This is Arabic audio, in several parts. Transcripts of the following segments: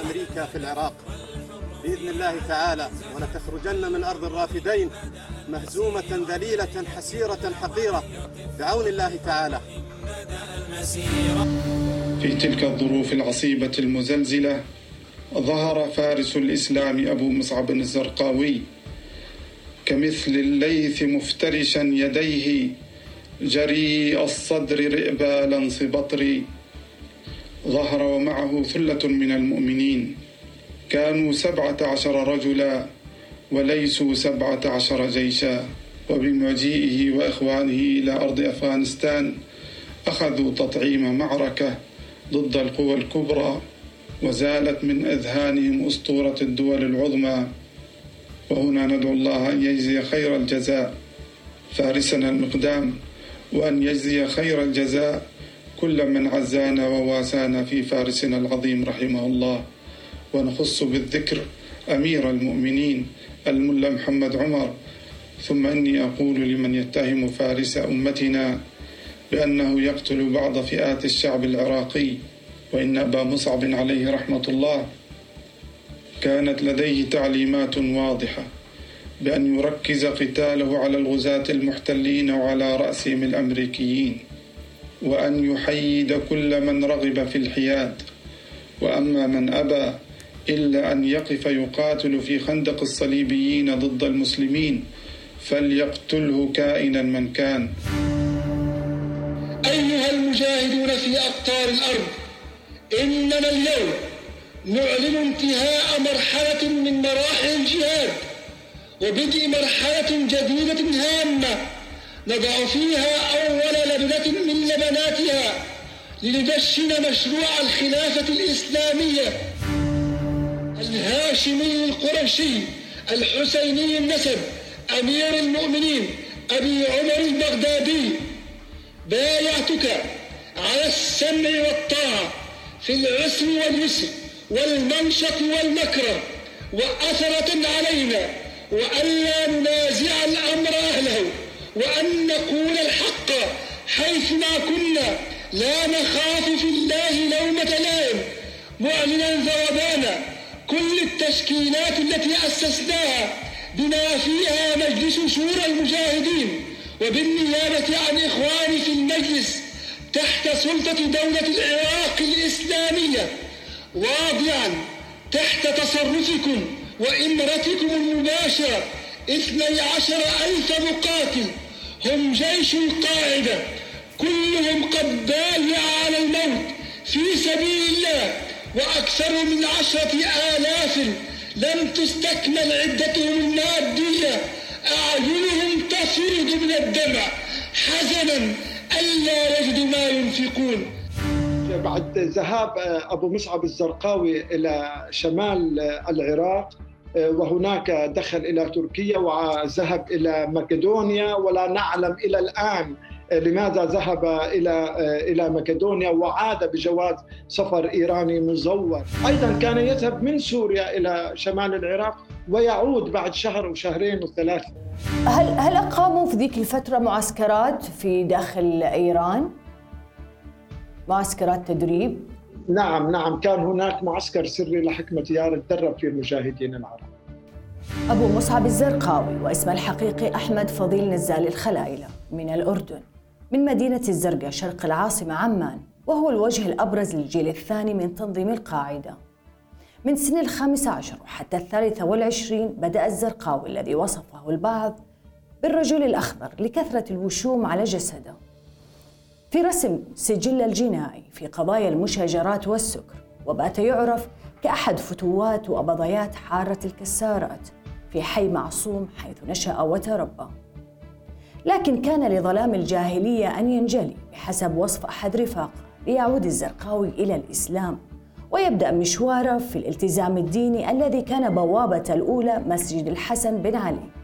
أمريكا في العراق. بإذن الله تعالى ولتخرجن من أرض الرافدين مهزومة ذليلة حسيرة حقيرة. بعون الله تعالى. في تلك الظروف العصيبة المزلزلة ظهر فارس الإسلام أبو مصعب الزرقاوي كمثل الليث مفترشا يديه جريء الصدر رئبالا صبطري ظهر ومعه ثلة من المؤمنين. كانوا سبعة عشر رجلا وليسوا سبعة عشر جيشا. وبمجيئه وإخوانه إلى أرض أفغانستان أخذوا تطعيم معركة ضد القوى الكبرى وزالت من أذهانهم أسطورة الدول العظمى. وهنا ندعو الله أن يجزي خير الجزاء. فارسنا المقدام وأن يجزي خير الجزاء كل من عزانا وواسانا في فارسنا العظيم رحمه الله. ونخص بالذكر أمير المؤمنين الملا محمد عمر. ثم إني أقول لمن يتهم فارس أمتنا بأنه يقتل بعض فئات الشعب العراقي. وإن أبا مصعب عليه رحمة الله كانت لديه تعليمات واضحة بأن يركز قتاله على الغزاة المحتلين وعلى رأسهم الأمريكيين. وأن يحيد كل من رغب في الحياد. وأما من أبى إلا أن يقف يقاتل في خندق الصليبيين ضد المسلمين فليقتله كائنا من كان. أيها المجاهدون في أقطار الأرض إننا اليوم نعلن انتهاء مرحلة من مراحل الجهاد وبدء مرحلة جديدة هامة نضع فيها أول لبنة من لبناتها لندشن مشروع الخلافة الإسلامية. الهاشمي القرشي الحسيني النسب أمير المؤمنين أبي عمر البغدادي. بايعتك على السمع والطاعة في العسر واليسر والمنشط والمكره وأثرة علينا وألا ننازع الأمر أهله. وأن نقول الحق حيثما كنا لا نخاف في الله لومة لائم معلنا ذوبانا كل التشكيلات التي أسسناها بما فيها مجلس شورى المجاهدين. وبالنيابة عن إخواني في المجلس تحت سلطة دولة العراق الإسلامية. واضعا تحت تصرفكم وإمرتكم المباشرة اثني عشر ألف مقاتل هم جيش القاعدة كلهم قد بايع على الموت في سبيل الله وأكثر من عشرة آلاف لم تستكمل عدتهم المادية أعينهم تفيض من الدمع حزنا ألا يجدوا ما ينفقون. بعد ذهاب أبو مصعب الزرقاوي إلى شمال العراق وهناك دخل إلى تركيا وذهب إلى مقدونيا ولا نعلم إلى الآن لماذا ذهب إلى إلى مقدونيا وعاد بجواز سفر إيراني مزور، أيضا كان يذهب من سوريا إلى شمال العراق ويعود بعد شهر وشهرين وثلاثه. هل هل أقاموا في ذيك الفترة معسكرات في داخل إيران؟ معسكرات تدريب؟ نعم نعم. كان هناك معسكر سري لحكمة يار تدرب فيه المجاهدين العرب. أبو مصعب الزرقاوي واسمه الحقيقي أحمد فضيل نزال الخلائلة من الأردن من مدينة الزرقاء شرق العاصمة عمان وهو الوجه الأبرز للجيل الثاني من تنظيم القاعدة. من سن الخامس عشر وحتى الثالثة والعشرين بدأ الزرقاوي الذي وصفه البعض بالرجل الأخضر لكثرة الوشوم على جسده. في رسم سجل الجنائي في قضايا المشاجرات والسكر وبات يعرف كأحد فتوات وأبضيات حارة الكسارات في حي معصوم حيث نشأ وتربى. لكن كان لظلام الجاهلية أن ينجلي بحسب وصف أحد رفاقه ليعود الزرقاوي إلى الإسلام ويبدأ مشواره في الالتزام الديني الذي كان بوابة الأولى مسجد الحسن بن علي.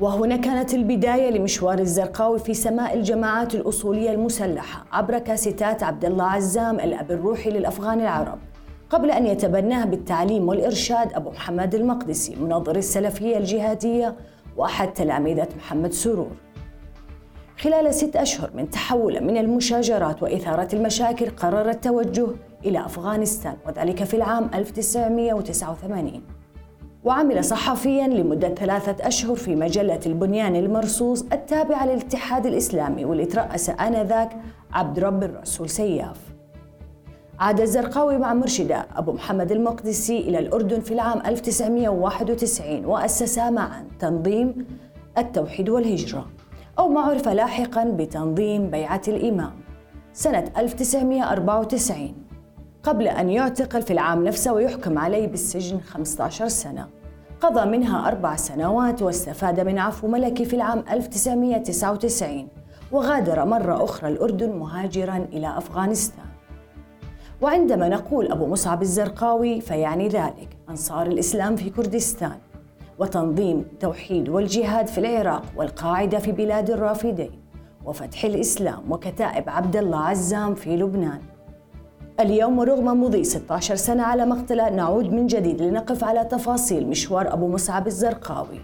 وهنا كانت البداية لمشوار الزرقاوي في سماء الجماعات الأصولية المسلحة عبر كاسيتات عبد الله عزام الأب الروحي للأفغان العرب قبل أن يتبناه بالتعليم والإرشاد أبو محمد المقدسي منظر السلفية الجهادية وأحد تلاميذة محمد سرور. خلال ست أشهر من تحوله من المشاجرات وإثارة المشاكل قرر التوجه إلى أفغانستان وذلك في العام 1989 وعمل صحفيا لمدة ثلاثة أشهر في مجلة البنيان المرصوص التابعة للاتحاد الإسلامي واللي ترأس آنذاك عبد رب الرسول سياف. عاد الزرقاوي مع مرشدة أبو محمد المقدسي إلى الأردن في العام 1991 وأسسا معا تنظيم التوحيد والهجرة أو ما عرف لاحقا بتنظيم بيعة الإمام. سنة 1994 قبل أن يعتقل في العام نفسه ويحكم عليه بالسجن 15 سنة. قضى منها أربع سنوات واستفاد من عفو ملكي في العام 1999 وغادر مرة أخرى الأردن مهاجرا إلى أفغانستان. وعندما نقول أبو مصعب الزرقاوي فيعني ذلك أنصار الإسلام في كردستان وتنظيم توحيد والجهاد في العراق والقاعدة في بلاد الرافدين وفتح الإسلام وكتائب عبد الله عزام في لبنان. اليوم ورغم مضي 16 سنة على مقتله نعود من جديد لنقف على تفاصيل مشوار أبو مصعب الزرقاوي.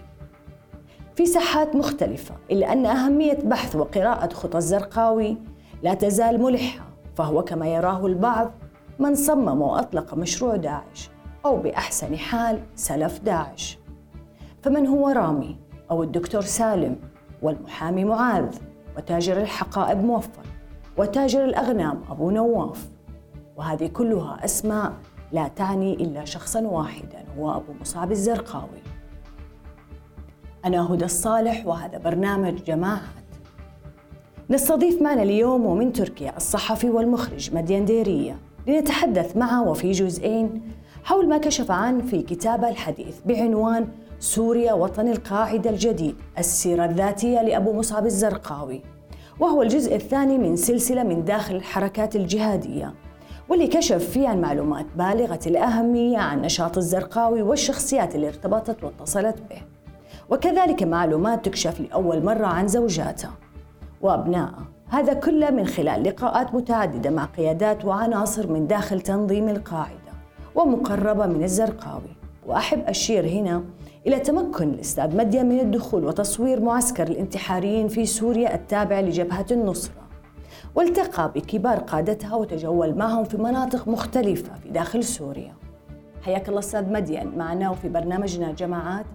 في ساحات مختلفة إلا أن أهمية بحث وقراءة خطى الزرقاوي لا تزال ملحة فهو كما يراه البعض من صمم وأطلق مشروع داعش أو بأحسن حال سلف داعش. فمن هو رامي أو الدكتور سالم والمحامي معاذ وتاجر الحقائب موفر وتاجر الأغنام أبو نواف؟ وهذه كلها أسماء لا تعني إلا شخصا واحدا هو أبو مصعب الزرقاوي. أنا هدى الصالح وهذا برنامج جماعات. نستضيف معنا اليوم ومن تركيا الصحفي والمخرج مدين ديرية لنتحدث معه وفي جزئين حول ما كشف عنه في كتابه الحديث بعنوان سوريا وطن القاعدة الجديد السيرة الذاتية لأبو مصعب الزرقاوي. وهو الجزء الثاني من سلسلة من داخل الحركات الجهادية. واللي كشف فيها معلومات بالغة الأهمية عن نشاط الزرقاوي والشخصيات اللي ارتبطت واتصلت به. وكذلك معلومات تكشف لأول مرة عن زوجاته وأبنائه هذا كله من خلال لقاءات متعددة مع قيادات وعناصر من داخل تنظيم القاعدة ومقربة من الزرقاوي. وأحب أشير هنا إلى تمكن الأستاذ مديا من الدخول وتصوير معسكر الانتحاريين في سوريا التابع لجبهة النصرة. والتقى بكبار قادتها وتجول معهم في مناطق مختلفة في داخل سوريا. حياك الله أستاذ مدين معنا وفي برنامجنا جماعات.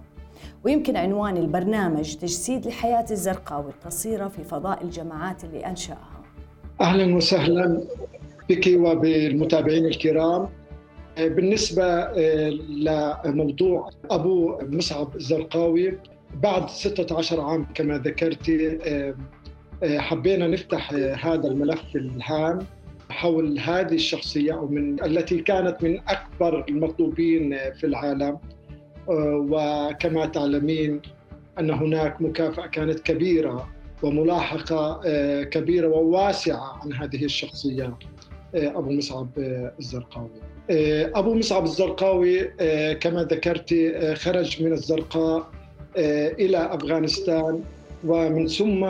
ويمكن عنوان البرنامج تجسيد لحياة الزرقاوي القصيرة في فضاء الجماعات اللي أنشأها. أهلا وسهلا بك وبالمتابعين الكرام. بالنسبة لموضوع أبو مصعب الزرقاوي بعد 16 عام كما ذكرت حبينا نفتح هذا الملف الهام حول هذه الشخصية أو من التي كانت من أكبر المطلوبين في العالم. وكما تعلمين أن هناك مكافأة كانت كبيرة وملاحقة كبيرة وواسعة عن هذه الشخصيات أبو مصعب الزرقاوي. آه، أبو مصعب الزرقاوي آه، كما ذكرت آه، خرج من الزرقاء إلى أفغانستان ومن ثم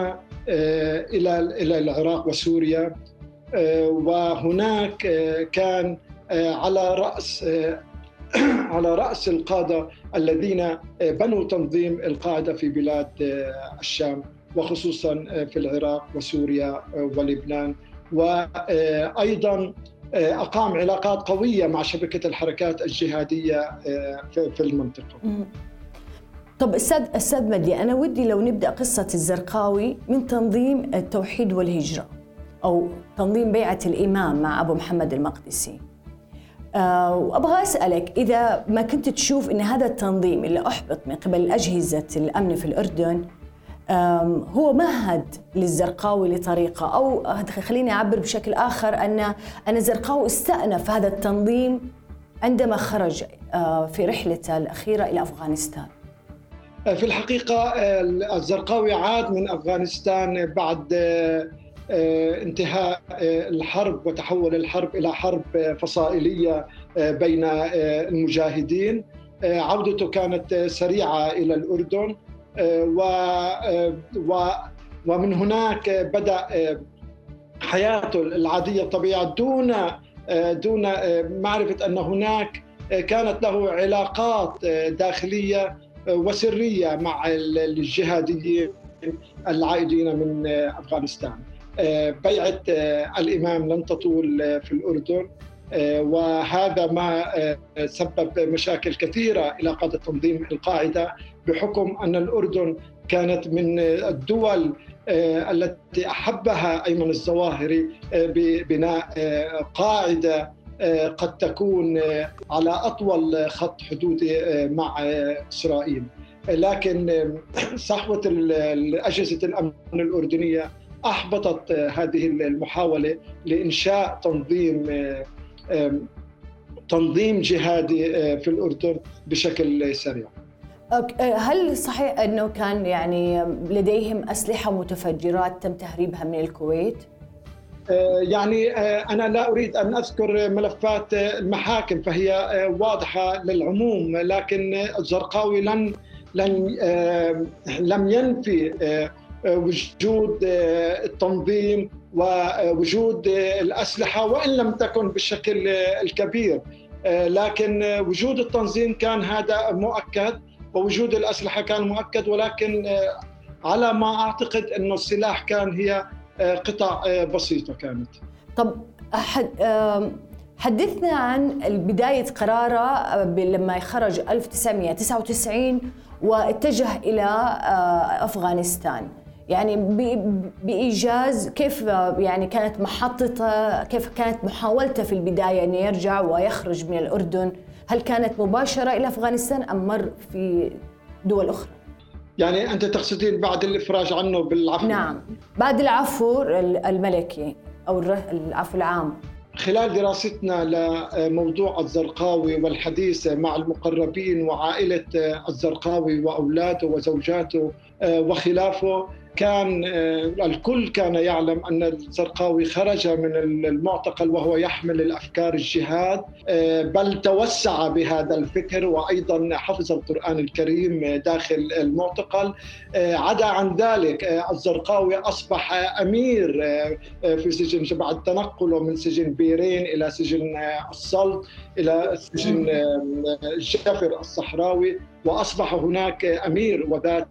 إلى إلى العراق وسوريا. وهناك كان على رأس على رأس القادة الذين بنوا تنظيم القاعدة في بلاد الشام وخصوصا في العراق وسوريا ولبنان. وأيضا آه، أقام علاقات قوية مع شبكة الحركات الجهادية آه، في المنطقة. طب أستاذ أستاذ مدي أنا ودي لو نبدأ قصة الزرقاوي من تنظيم التوحيد والهجرة أو تنظيم بيعة الإمام مع أبو محمد المقدسي. أه وأبغى أسألك إذا ما كنت تشوف إن هذا التنظيم اللي أحبط من قبل أجهزة الأمن في الأردن هو مهد للزرقاوي لطريقة أو خليني أعبر بشكل آخر أن أن الزرقاوي استأنف هذا التنظيم عندما خرج آه، في رحلته الأخيرة إلى أفغانستان آه، في الحقيقة آه، الزرقاوي عاد من أفغانستان بعد انتهاء الحرب وتحول الحرب إلى حرب فصائلية بين المجاهدين. عودته كانت سريعة إلى الأردن. ومن هناك بدأ حياته العادية الطبيعيه دون دون معرفة أن هناك كانت له علاقات داخلية وسرية مع الجهاديين العائدين من أفغانستان. بيعة الإمام لن تطول في الأردن وهذا ما سبب مشاكل كثيرة إلى قاده تنظيم القاعدة بحكم أن الأردن كانت من الدول التي أحبها أيمن الظواهري ببناء قاعدة قد تكون على أطول خط حدود مع إسرائيل لكن صحوة اجهزه الأمن الأردنية أحبطت هذه المحاولة لإنشاء تنظيم تنظيم جهادي في الأردن بشكل سريع. هل صحيح أنه كان يعني لديهم أسلحة متفجرات تم تهريبها من الكويت؟ يعني أنا لا أريد أن أذكر ملفات المحاكم فهي واضحة للعموم لكن الزرقاوي لن لن لم ينفي وجود التنظيم ووجود الأسلحة وإن لم تكن بالشكل الكبير. لكن وجود التنظيم كان هذا مؤكد ووجود الأسلحة كان مؤكد ولكن على ما أعتقد إنه السلاح كان هي قطع بسيطة كانت. طب أحد حدثنا عن بداية قراره لما خرج 1999 واتجه إلى أفغانستان. يعني بإيجاز كيف يعني كانت محطته كيف كانت محاولته في البداية انه يرجع ويخرج من الأردن هل كانت مباشرة إلى أفغانستان أم مر في دول أخرى يعني أنت تقصدين بعد الإفراج عنه بالعفو؟ نعم. بعد العفو الملكي أو العفو العام. خلال دراستنا لموضوع الزرقاوي والحديث مع المقربين وعائلة الزرقاوي وأولاده وزوجاته وخلافه كان الكل كان يعلم أن الزرقاوي خرج من المعتقل وهو يحمل الأفكار الجهاد بل توسع بهذا الفكر وأيضا حفظ القرآن الكريم داخل المعتقل. عدا عن ذلك الزرقاوي أصبح أمير في سجن بعد تنقله من سجن بيرين إلى سجن السلط إلى سجن جفر الصحراوي. وأصبح هناك أمير وذات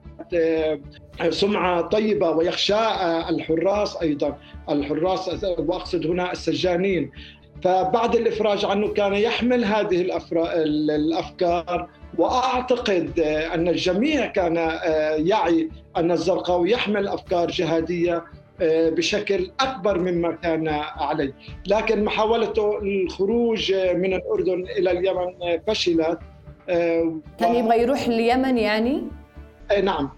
سمعة طيبة ويخشى الحراس أيضا الحراس وأقصد هنا السجانين. فبعد الإفراج عنه كان يحمل هذه الأفكار وأعتقد أن الجميع كان يعي أن الزرقاوي يحمل أفكار جهادية بشكل أكبر مما كان عليه، لكن محاولته الخروج من الأردن إلى اليمن فشلت. كان يبغى يروح اليمن يعني؟ نعم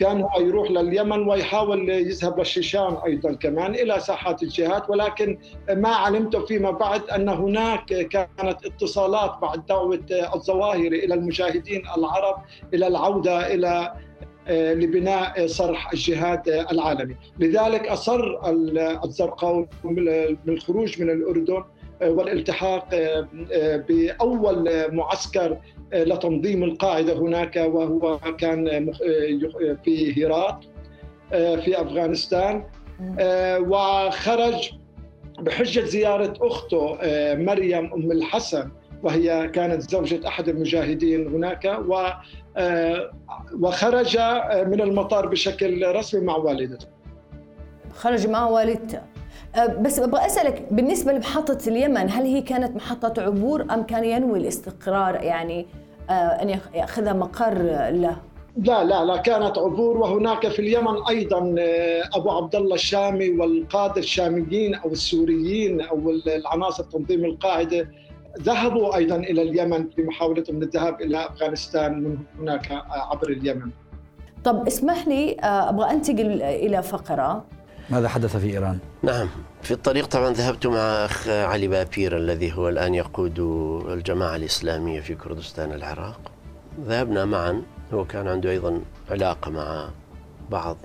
كان هو يروح لليمن ويحاول يذهب للشيشان أيضا كمان إلى ساحات الجهاد ولكن ما علمت فيما بعد أن هناك كانت اتصالات بعد دعوة الظواهري إلى المجاهدين العرب إلى العودة إلى لبناء صرح الجهاد العالمي لذلك أصر الزرقاوي بالخروج من الأردن والالتحاق بأول معسكر لتنظيم القاعدة هناك وهو كان في هيرات في أفغانستان. وخرج بحجة زيارة أخته مريم أم الحسن وهي كانت زوجة أحد المجاهدين هناك و وخرج من المطار بشكل رسمي مع والدته. خرج مع والدته. بس أبغى أسألك بالنسبة لمحطة اليمن هل هي كانت محطة عبور أم كان ينوي الاستقرار؟ يعني أن ياخذها مقر له؟ لا لا لا كانت عبور وهناك في اليمن أيضا أبو عبد الله الشامي والقاده الشاميين أو السوريين أو العناصر تنظيم القاعدة ذهبوا أيضا إلى اليمن في محاولتهم للذهاب إلى أفغانستان من هناك عبر اليمن. طب اسمح لي أبغى أنتقل إلى فقرة ماذا حدث في إيران؟ نعم في الطريق طبعا ذهبت مع أخ علي بابير الذي هو الآن يقود الجماعة الإسلامية في كردستان العراق. ذهبنا معا هو كان عنده أيضا علاقة مع بعض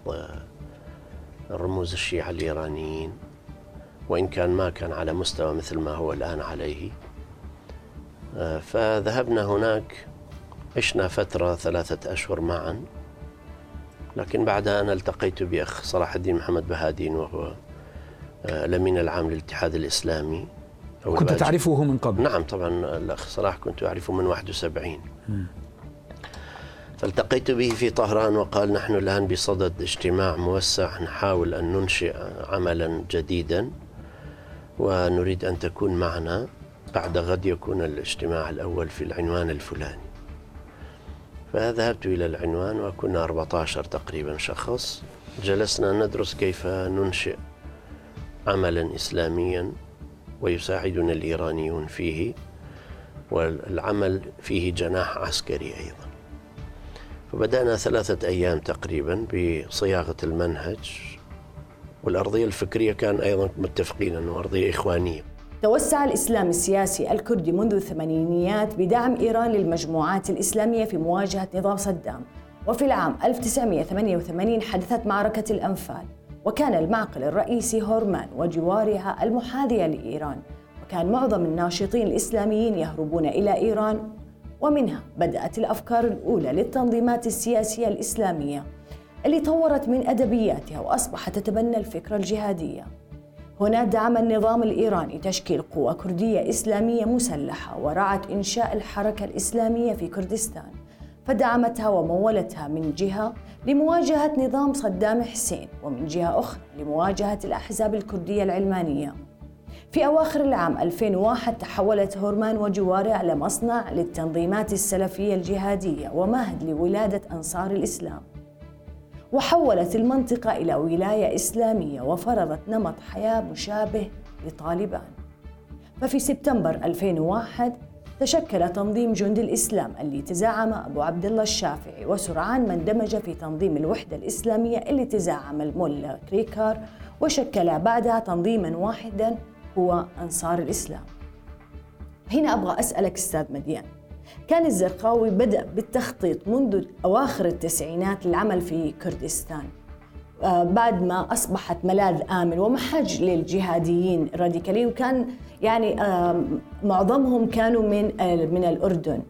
الرموز الشيعة الإيرانيين وإن كان ما كان على مستوى مثل ما هو الآن عليه. فذهبنا هناك عشنا فترة ثلاثة أشهر معا لكن بعدها أنا التقيت بأخ صلاح الدين محمد بهادين وهو الأمين العام للاتحاد الإسلامي كنت تعرفه من قبل؟ نعم طبعا الأخ صلاح كنت أعرفه من 71 م. فالتقيت به في طهران وقال نحن الآن بصدد اجتماع موسع نحاول أن ننشئ عملا جديدا ونريد أن تكون معنا بعد غد يكون الاجتماع الأول في العنوان الفلاني فذهبت إلى العنوان وكنا 14 تقريبا شخص. جلسنا ندرس كيف ننشئ عملا إسلاميا ويساعدنا الإيرانيون فيه والعمل فيه جناح عسكري أيضا. فبدأنا ثلاثة أيام تقريبا بصياغة المنهج والأرضية الفكرية كان أيضا متفقين أنه أرضية إخوانية. توسع الإسلام السياسي الكردي منذ الثمانينيات بدعم إيران للمجموعات الإسلامية في مواجهة نظام صدام. وفي العام 1988 حدثت معركة الأنفال وكان المعقل الرئيسي هورمان وجوارها المحاذية لإيران وكان معظم الناشطين الإسلاميين يهربون إلى إيران. ومنها بدأت الأفكار الأولى للتنظيمات السياسية الإسلامية اللي طورت من أدبياتها وأصبحت تتبنى الفكرة الجهادية. هنا دعم النظام الإيراني تشكيل قوى كردية إسلامية مسلحة ورعت إنشاء الحركة الإسلامية في كردستان فدعمتها ومولتها من جهة لمواجهة نظام صدام حسين ومن جهة أخرى لمواجهة الأحزاب الكردية العلمانية. في أواخر العام 2001 تحولت هورمان وجواره على مصنع للتنظيمات السلفية الجهادية ومهد لولادة أنصار الإسلام. وحولت المنطقة إلى ولاية إسلامية وفرضت نمط حياة مشابه لطالبان. ففي سبتمبر 2001 تشكل تنظيم جند الإسلام اللي تزعم أبو عبد الله الشافعي وسرعان ما اندمج في تنظيم الوحدة الإسلامية اللي تزعم الملا كريكار وشكل بعدها تنظيما واحدا هو أنصار الإسلام. هنا أبغى أسألك أستاذ مديان كان الزرقاوي بدأ بالتخطيط منذ أواخر التسعينات للعمل في كردستان. آه، بعد ما أصبحت ملاذ آمن ومحج للجهاديين الراديكاليين وكان يعني معظمهم كانوا من آه، من الأردن.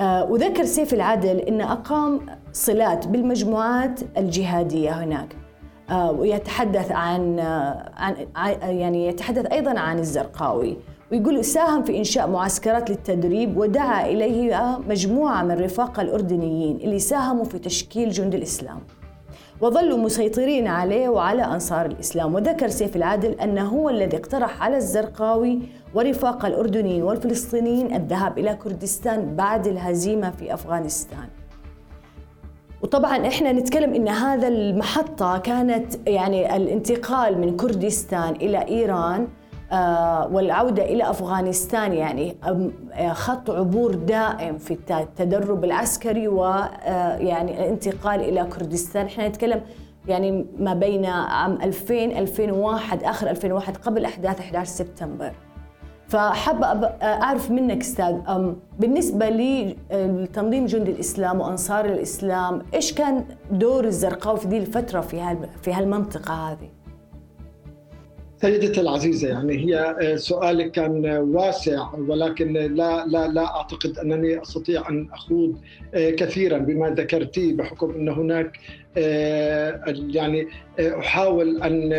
آه، وذكر سيف العدل أن أقام صلات بالمجموعات الجهادية هناك. ويتحدث عن عن يعني يتحدث أيضا عن الزرقاوي. ويقول ساهم في إنشاء معسكرات للتدريب ودعا إليه مجموعة من رفاق الأردنيين اللي ساهموا في تشكيل جند الإسلام. وظلوا مسيطرين عليه وعلى أنصار الإسلام. وذكر سيف العدل أنه هو الذي اقترح على الزرقاوي ورفاق الأردنيين والفلسطينيين الذهاب إلى كردستان بعد الهزيمة في أفغانستان. وطبعا إحنا نتكلم إن هذا المحطة كانت يعني الانتقال من كردستان إلى إيران والعودة إلى أفغانستان يعني آه، خط عبور دائم في التدرب العسكري ويعني آه، الانتقال إلى كردستان إحنا نتكلم يعني ما بين عام 2000 2001 آخر 2001 قبل أحداث 11 سبتمبر فحابة أعرف منك أستاذ بالنسبة لتنظيم جند الإسلام وأنصار الإسلام إيش كان دور الزرقاوي في ذي الفترة في في هالمنطقة هذه؟ سيدتي العزيزة يعني هي آه، سؤالك كان واسع ولكن لا لا لا أعتقد أنني أستطيع أن أخوض آه، كثيرا بما ذكرتي بحكم أن هناك آه، يعني أحاول أن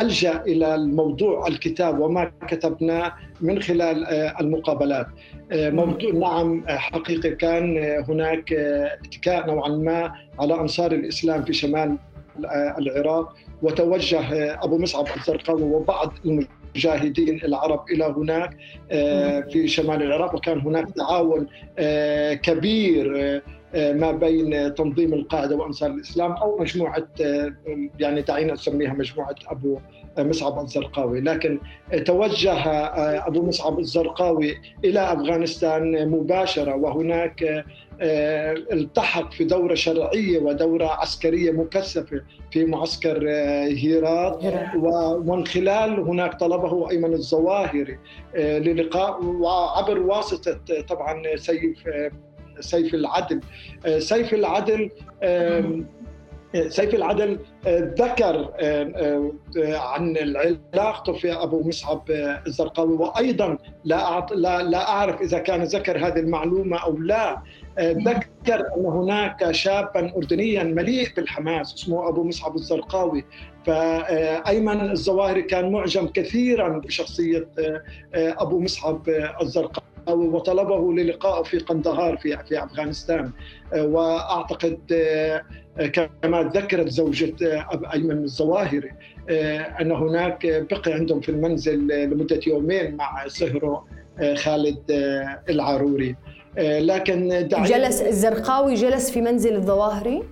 ألجأ إلى الموضوع الكتاب وما كتبناه من خلال المقابلات. موضوع نعم حقيقي كان هناك اتكاء نوعا ما على أنصار الإسلام في شمال العراق. وتوجه أبو مصعب الزرقاوي وبعض المجاهدين العرب إلى هناك آه، في شمال العراق وكان هناك تعاون آه، كبير آه، ما بين تنظيم القاعده وأنصار الإسلام أو مجموعة يعني دعينا نسميها مجموعة أبو مصعب الزرقاوي. لكن توجه أبو مصعب الزرقاوي إلى أفغانستان مباشرة وهناك آه، التحق في دورة شرعية ودورة عسكرية مكثفة في معسكر آه، هيرات. ومن خلال هناك طلبه أيمن الظواهري آه، للقاء وعبر واسطة طبعا سيف سيف العدل. سيف العدل سيف العدل ذكر عن علاقته في أبو مصعب الزرقاوي. وأيضا لا لا أعرف إذا كان ذكر هذه المعلومة أو لا. ذكر أن هناك شابا اردنيا مليء بالحماس اسمه أبو مصعب الزرقاوي. فأيمن الظواهري كان معجب كثيرا بشخصية أبو مصعب الزرقاوي وطلبه للقائه في قندهار في في أفغانستان. وأعتقد كما ذكرت زوجة أيمن الظواهري أن هناك بقي عندهم في المنزل لمدة يومين مع صهره خالد العاروري لكن جلس الزرقاوي جلس في منزل الظواهري؟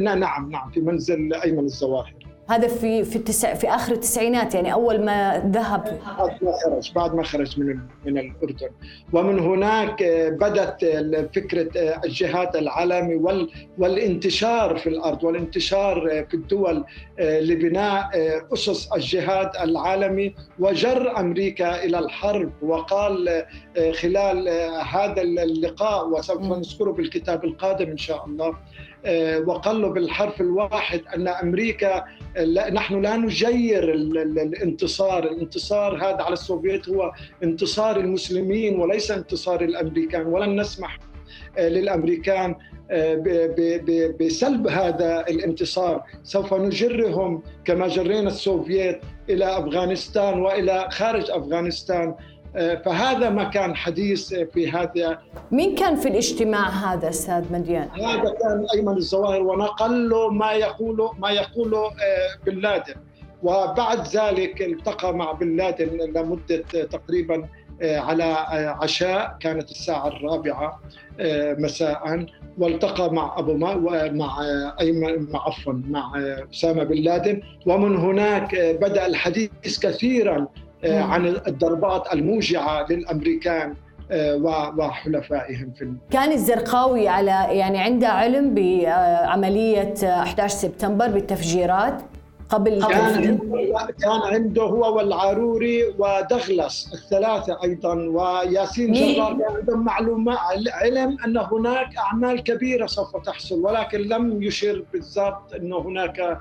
نعم نعم في منزل أيمن الظواهري هذا في في التسع في آخر التسعينات يعني أول ما ذهب. بعد ما خرج بعد ما خرج من من الأردن. ومن هناك بدأت فكرة الجهاد العالمي وال والانتشار في الأرض والانتشار في الدول لبناء أسس الجهاد العالمي وجر أمريكا إلى الحرب. وقال خلال هذا اللقاء وسوف نذكره بالكتاب القادم إن شاء الله وقال له بالحرف الواحد أن أمريكا نحن لا نجير الانتصار، الانتصار هذا على السوفيت هو انتصار المسلمين وليس انتصار الأمريكان ولن نسمح للأمريكان بسلب هذا الانتصار. سوف نجرهم كما جرينا السوفييت إلى أفغانستان وإلى خارج أفغانستان. فهذا ما كان حديث في هذا. مين كان في الاجتماع هذا أستاذ مديان؟ هذا كان أيمن الظواهري ونقل له ما يقوله ما يقوله بن لادن. وبعد ذلك التقى مع بن لادن لمدة تقريبا على عشاء كانت الساعة الرابعة مساء. والتقى مع أبو ما مع أيمن مع عفوا مع أسامة بن لادن. ومن هناك بدأ الحديث كثيرا عن الضربات الموجعة للأمريكان وحلفائهم في كان الزرقاوي على يعني عنده علم بعمليه 11 سبتمبر بالتفجيرات قبل كان عنده كان عنده هو والعاروري ودغلس الثلاثة أيضا وياسين جرار كان عندهم معلومات علم أن هناك أعمال كبيرة سوف تحصل ولكن لم يشر بالضبط انه هناك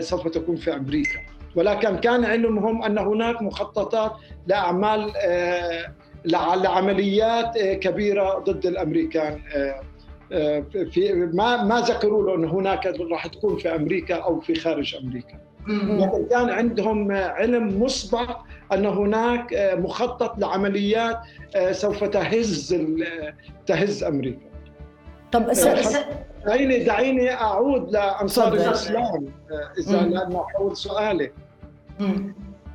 سوف تكون في أمريكا. ولكن كان علمهم أن هناك مخططات لأعمال لعمليات كبيرة ضد الأمريكان في ما ما ذكروا له ان هناك راح تكون في أمريكا أو في خارج أمريكا. لكن كان عندهم علم مسبق أن هناك مخطط لعمليات سوف تهز تهز أمريكا. طب دعيني دعيني أعود لانصار الإسلام إذا لأنه حول سؤالي.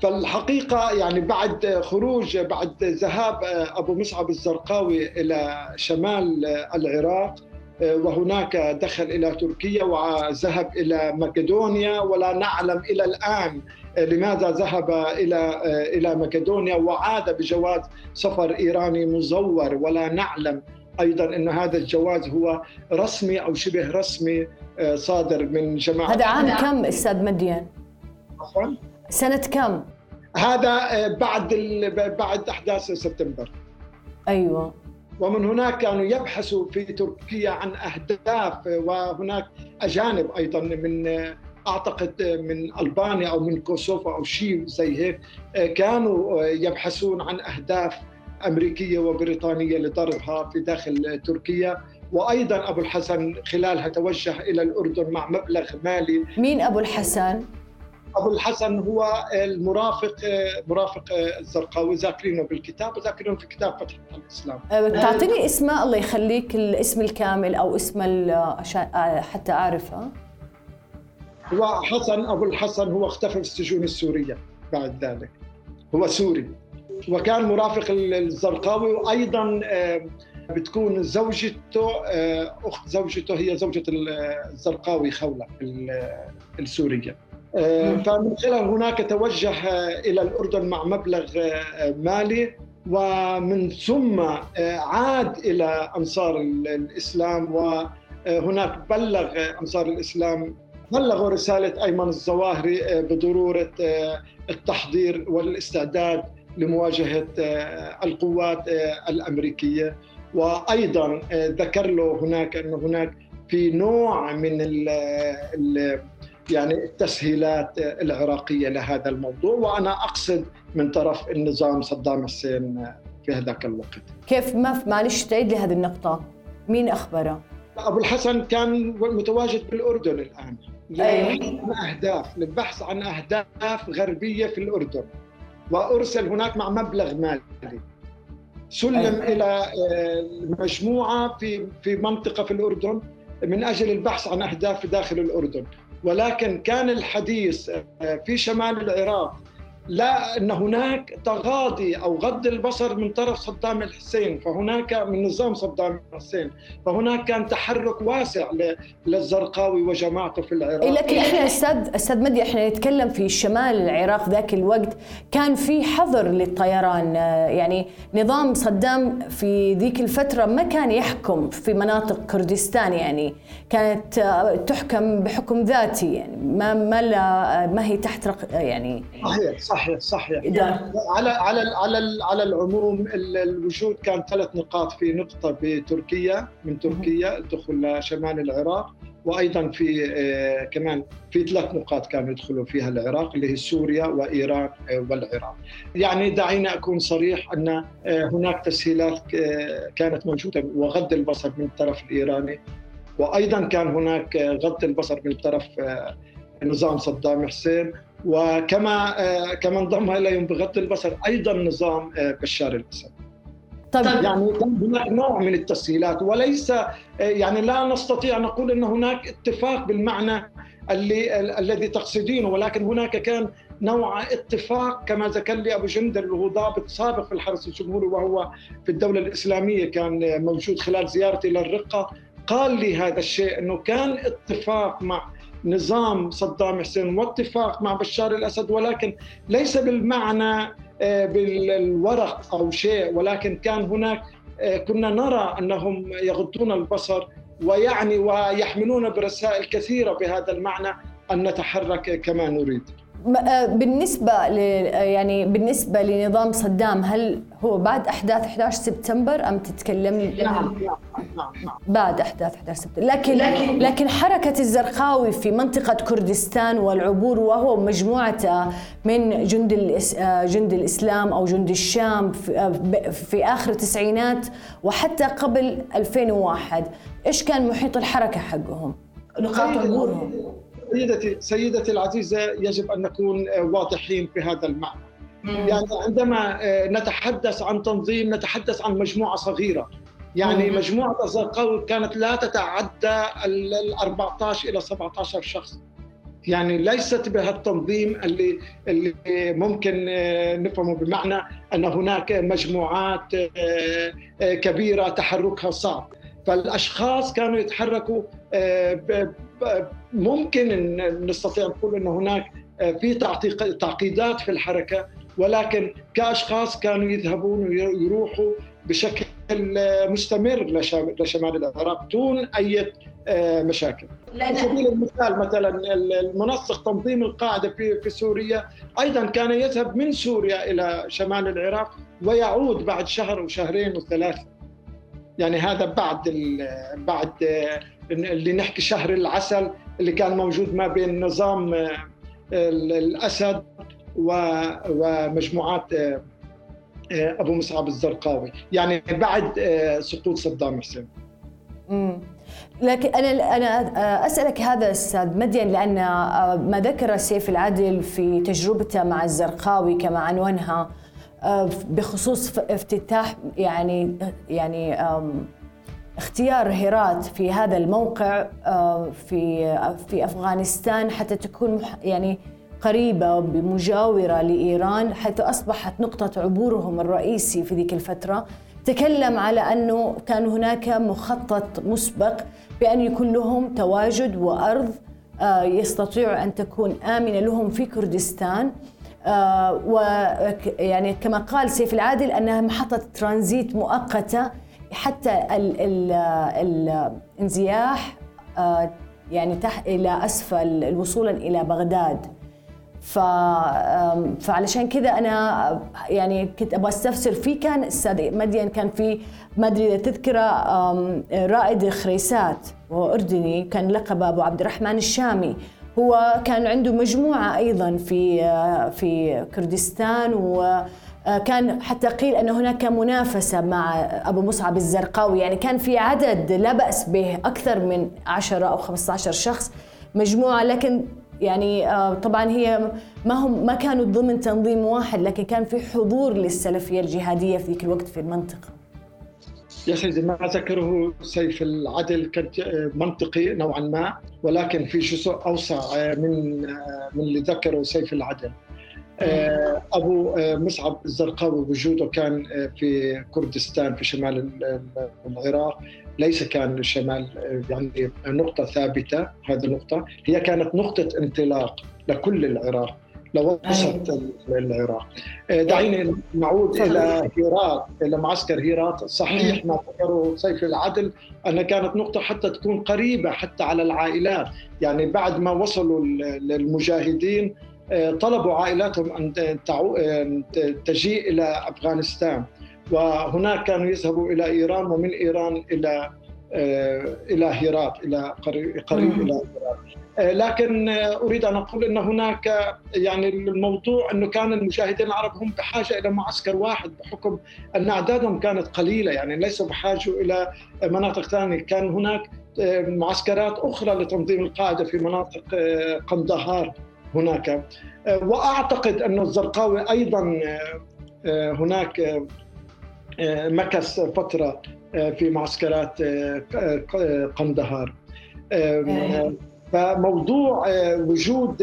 فالحقيقة يعني بعد خروج بعد ذهاب أبو مصعب الزرقاوي إلى شمال العراق وهناك دخل إلى تركيا وذهب إلى مقدونيا ولا نعلم إلى الآن لماذا ذهب إلى إلى مقدونيا وعاد بجواز سفر إيراني مزور ولا نعلم أيضا ان هذا الجواز هو رسمي أو شبه رسمي صادر من جماعة. هذا عام كم أستاذ مديان؟ عفوا. سنة كم؟ هذا بعد بعد أحداث سبتمبر. أيوه. ومن هناك كانوا يبحثوا في تركيا عن أهداف وهناك أجانب أيضا من أعتقد من ألبانيا أو من كوسوفو أو شيء زي هيك كانوا يبحثون عن أهداف أمريكية وبريطانية لضربها في داخل تركيا. وأيضا أبو الحسن خلالها توجه إلى الأردن مع مبلغ مالي. مين أبو الحسن؟ أبو الحسن هو المرافق مرافق الزرقاوي. ذاكرينه بالكتاب وذاكرينه في كتاب فتح الإسلام. تعطيني اسمه الله يخليك الاسم الكامل أو اسم حتى أعرفه. هو حسن أبو الحسن هو اختفى في السجون السورية بعد ذلك. هو سوري. وكان مرافق الزرقاوي وأيضا بتكون زوجته أخت زوجته هي زوجة الزرقاوي خولة السورية. فمن خلال هناك توجه إلى الأردن مع مبلغ مالي ومن ثم عاد إلى أنصار الإسلام وهناك بلغ أنصار الإسلام بلغوا رسالة أيمن الظواهري بضرورة التحضير والاستعداد لمواجهة القوات الأمريكية وأيضا ذكر له هناك انه هناك في نوع من ال ال يعني التسهيلات العراقية لهذا الموضوع وأنا أقصد من طرف النظام صدام حسين في هذاك الوقت. كيف ما معلش تعيد لي هذه النقطة مين أخبره؟ أبو الحسن كان متواجد بالأردن الآن أيوة. أهداف للبحث عن أهداف غربية في الأردن وأرسل هناك مع مبلغ مالي سلم أيوة. إلى مجموعة في في منطقة في الأردن من أجل البحث عن أهداف داخل الأردن ولكن كان الحديث في شمال العراق لا إن هناك تغاضي أو غض البصر من طرف صدام الحسين فهناك من نظام صدام الحسين فهناك كان تحرك واسع للزرقاوي وجماعته في العراق. إيه، لكن إحنا أستاذ أستاذ مدي إحنا نتكلم في شمال العراق ذاك الوقت كان في حظر للطيران. يعني نظام صدام في ذيك الفترة ما كان يحكم في مناطق كردستان يعني كانت تحكم بحكم ذاتي يعني ما ما ما هي تحت يعني صحيح صحيح. صحيح على على على على العموم الوجود كان ثلاث نقاط في نقطة بتركيا من تركيا الدخول لشمال العراق وأيضا في آه، كمان في ثلاث نقاط كانوا يدخلوا فيها العراق اللي هي سوريا وإيران آه، والعراق. يعني دعينا أكون صريح أن آه، هناك تسهيلات كانت موجودة وغض البصر من الطرف الإيراني وأيضا كان هناك غض البصر من طرف نظام صدام حسين وكما آه، كما انضم اليهم بغض البصر أيضا نظام آه، بشار الأسد. طيب يعني هناك نوع من التسهيلات وليس آه، يعني لا نستطيع نقول ان هناك اتفاق بالمعنى اللي الذي تقصدينه ولكن هناك كان نوع اتفاق كما ذكر لي أبو جندل اللي هو ضابط سابق في الحرس الجمهوري وهو في الدولة الإسلامية كان موجود خلال زيارتي للرقه قال لي هذا الشيء إنه كان اتفاق مع نظام صدام حسين واتفاق مع بشار الأسد ولكن ليس بالمعنى آه، بالورق أو شيء ولكن كان هناك آه، كنا نرى أنهم يغضون البصر ويعني ويحملون برسائل كثيرة بهذا المعنى أن نتحرك كما نريد. آه، بالنسبة ل يعني بالنسبة لنظام صدام هل هو بعد أحداث 11 سبتمبر أم تتكلم نعم نعم نعم, نعم. بعد أحداث 11 سبتمبر لكن لكن, لكن حركة الزرقاوي في منطقة كردستان والعبور وهو مجموعة من جند آه، جند الإسلام أو جند الشام في, آه، في آخر التسعينات وحتى قبل 2001 إيش كان محيط الحركة حقهم؟ نقاط عبورهم سيدتي سيدتي العزيزة يجب أن نكون واضحين في هذا المعنى. يعني عندما آه، نتحدث عن تنظيم نتحدث عن مجموعة صغيرة. يعني مجموعة الزرقاوي كانت لا تتعدى ال 14 إلى 17 شخص. يعني ليست بهالتنظيم اللي اللي ممكن آه، نفهمه بمعنى أن هناك مجموعات آه، كبيرة تحركها صعب. فالأشخاص كانوا يتحركوا ممكن إن نستطيع نقول إن هناك آه، في تعقيدات في الحركة ولكن كأشخاص كانوا يذهبون ويروحوا بشكل آه، مستمر لشمال العراق دون أي آه، مشاكل. على سبيل المثال مثلا المنسق تنظيم القاعدة في في سوريا أيضا كان يذهب من سوريا إلى شمال العراق ويعود بعد شهر وشهرين وثلاثة. يعني هذا بعد بعد اللي نحكي شهر العسل اللي كان موجود ما بين نظام آه، الأسد ومجموعات آه، آه، أبو مصعب الزرقاوي. يعني بعد سقوط صدام حسين. لكن أنا أنا أسألك هذا أستاذ مدين لأن ما ذكر سيف العدل في تجربته مع الزرقاوي كما عنونها بخصوص افتتاح يعني يعني اختيار هرات في هذا الموقع آه، في في أفغانستان حتى تكون يعني قريبة بمجاورة لإيران حيث أصبحت نقطة عبورهم الرئيسي في ذيك الفترة. تكلم على أنه كان هناك مخطط مسبق بأن يكون لهم تواجد وأرض آه، يستطيع أن تكون آمنة لهم في كردستان. آه، ويعني كما قال سيف العادل أنها محطة ترانزيت مؤقتة حتى الانزياح آه، يعني إلى أسفل وصولا إلى بغداد. ف فعلشان كذا أنا يعني كنت أبغى أستفسر في كان أستاذ مدين كان في ما أدري إذا تذكره رائد الخريسات وهو اردني كان لقبه أبو عبد الرحمن الشامي. هو كان عنده مجموعة أيضا في آه، في كردستان و كان حتى قيل أن هناك منافسة مع أبو مصعب الزرقاوي. يعني كان في عدد لا بأس به أكثر من 10 أو 15 شخص مجموعة. لكن يعني آه، طبعا هي ما هم ما كانوا ضمن تنظيم واحد لكن كان في حضور للسلفية الجهادية في ذيك الوقت في المنطقة. يا سيدي ما ذكره سيف العدل كان منطقي نوعا ما ولكن في جزء أوسع من من اللي ذكره سيف العدل. أبو مصعب الزرقاوي وجوده كان في كردستان في شمال العراق ليس كان الشمال يعني نقطة ثابتة هذه النقطة. هي كانت نقطة انطلاق لكل العراق لوسط العراق. آه، دعيني نعود إلى هيرات إلى معسكر هيرات صحيح ما ذكره سيف العدل أنها كانت نقطة حتى تكون قريبة حتى على العائلات. يعني بعد ما وصلوا للمجاهدين آه، طلبوا عائلاتهم أن تجيء إلى أفغانستان. وهناك كانوا يذهبوا إلى إيران ومن إيران إلى آه، إلى هيرات إلى قريب, قريب إلى هيرات آه، لكن آه، أريد أن أقول إن هناك يعني الموضوع إنه كان المجاهدين العرب هم بحاجة إلى معسكر واحد بحكم أن أعدادهم كانت قليلة. يعني ليسوا بحاجة إلى مناطق ثانية. كان هناك معسكرات أخرى لتنظيم القاعدة في مناطق قندهار. هناك. وأعتقد أن الزرقاوي أيضا هناك مكث فترة في معسكرات قندهار. فموضوع وجود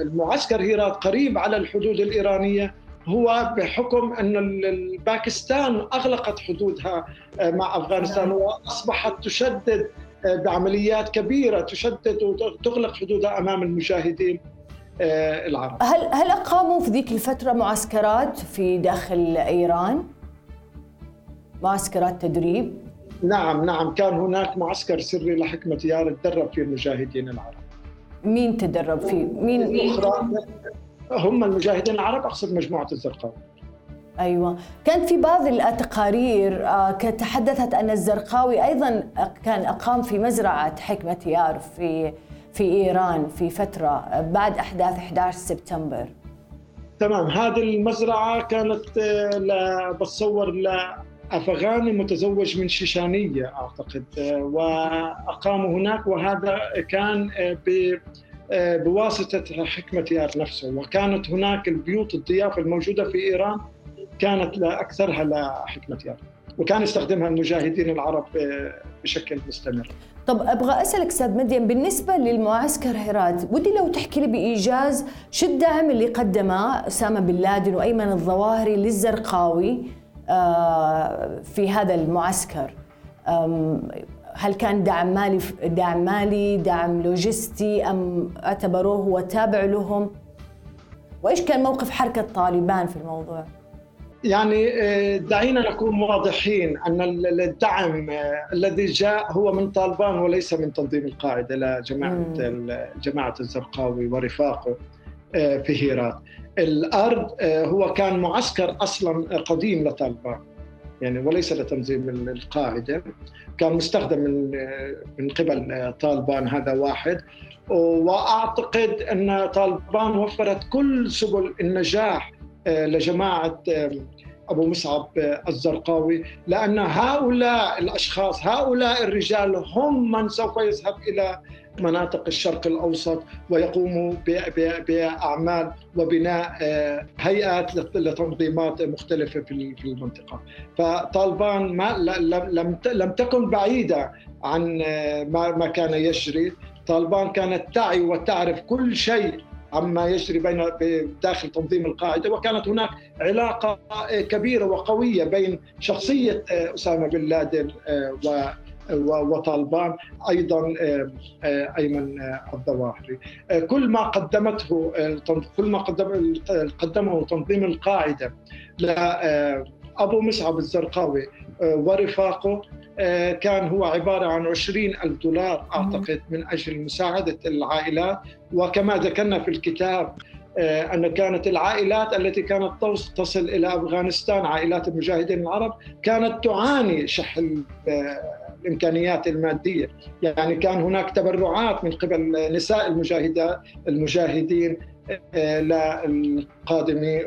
المعسكر هيرات قريب على الحدود الإيرانية هو بحكم أن باكستان أغلقت حدودها مع أفغانستان نعم. وأصبحت تشدد بعمليات كبيرة تشدد وتغلق حدودها أمام المجاهدين العرب. هل هل أقاموا في ذيك الفترة معسكرات في داخل إيران؟ معسكرات تدريب نعم نعم كان هناك معسكر سري لحكمة يار تدرب فيه المجاهدين العرب مين تدرب فيه؟ مين أخرى هم المجاهدين العرب أقصد مجموعة الزرقاوي أيوه. كانت في بعض التقارير آه، تحدثت أن الزرقاوي أيضا كان أقام في مزرعة حكمة يار في في إيران في فترة بعد أحداث 11 سبتمبر. تمام. هذه المزرعة كانت آه، بتصور أفغاني متزوج من شيشانية أعتقد وأقاموا هناك وهذا كان بواسطة حكمة يار نفسه. وكانت هناك البيوت الضيافة الموجودة في إيران كانت أكثرها لحكمة يار وكان يستخدمها المجاهدين العرب بشكل مستمر. طب أبغى أسألك أستاذ مدين بالنسبة للمعسكر هيرات ودي لو تحكي لي بإيجاز شو الدعم اللي قدمه أسامة بن لادن وأيمن الظواهري للزرقاوي آه، في هذا المعسكر؟ هل كان دعم مالي دعم مالي دعم لوجستي أم اعتبروه هو تابع لهم؟ وإيش كان موقف حركة طالبان في الموضوع؟ يعني آه، دعينا نكون واضحين أن الدعم آه، الذي جاء هو من طالبان وليس من تنظيم القاعدة. لجماعه جماعة الزرقاوي ورفاقه في هيرات الأرض آه، هو كان معسكر أصلا قديم لطالبان يعني وليس لتنظيم القاعدة. كان مستخدم من آه، من قبل آه، طالبان هذا واحد. وأعتقد أن طالبان وفرت كل سبل النجاح لجماعة أبو مصعب الزرقاوي لأن هؤلاء الأشخاص هؤلاء الرجال هم من سوف يذهب إلى مناطق الشرق الأوسط ويقوموا بأعمال وبناء آه، هيئات لتنظيمات مختلفة في المنطقة. فطالبان ما لم لم تكن بعيدة عن آه، ما كان يجري. طالبان كانت تعي وتعرف كل شيء عما يجري بين داخل تنظيم القاعدة. وكانت هناك علاقة آه، كبيرة وقوية بين شخصية أسامة بن لادن و وطالبان أيضا آه، آه، أيمن آه، الظواهري. كل ما قدمته كل ما قدمه تنظيم القاعدة لابو مصعب الزرقاوي ورفاقه كان هو عبارة عن 20 ألف دولار أعتقد من أجل مساعدة العائلات وكما ذكرنا في الكتاب أن كانت العائلات التي كانت تصل إلى أفغانستان عائلات المجاهدين العرب كانت تعاني شح الإمكانيات المادية، يعني كان هناك تبرعات من قبل نساء المجاهدات المجاهدين. آه، للقادمين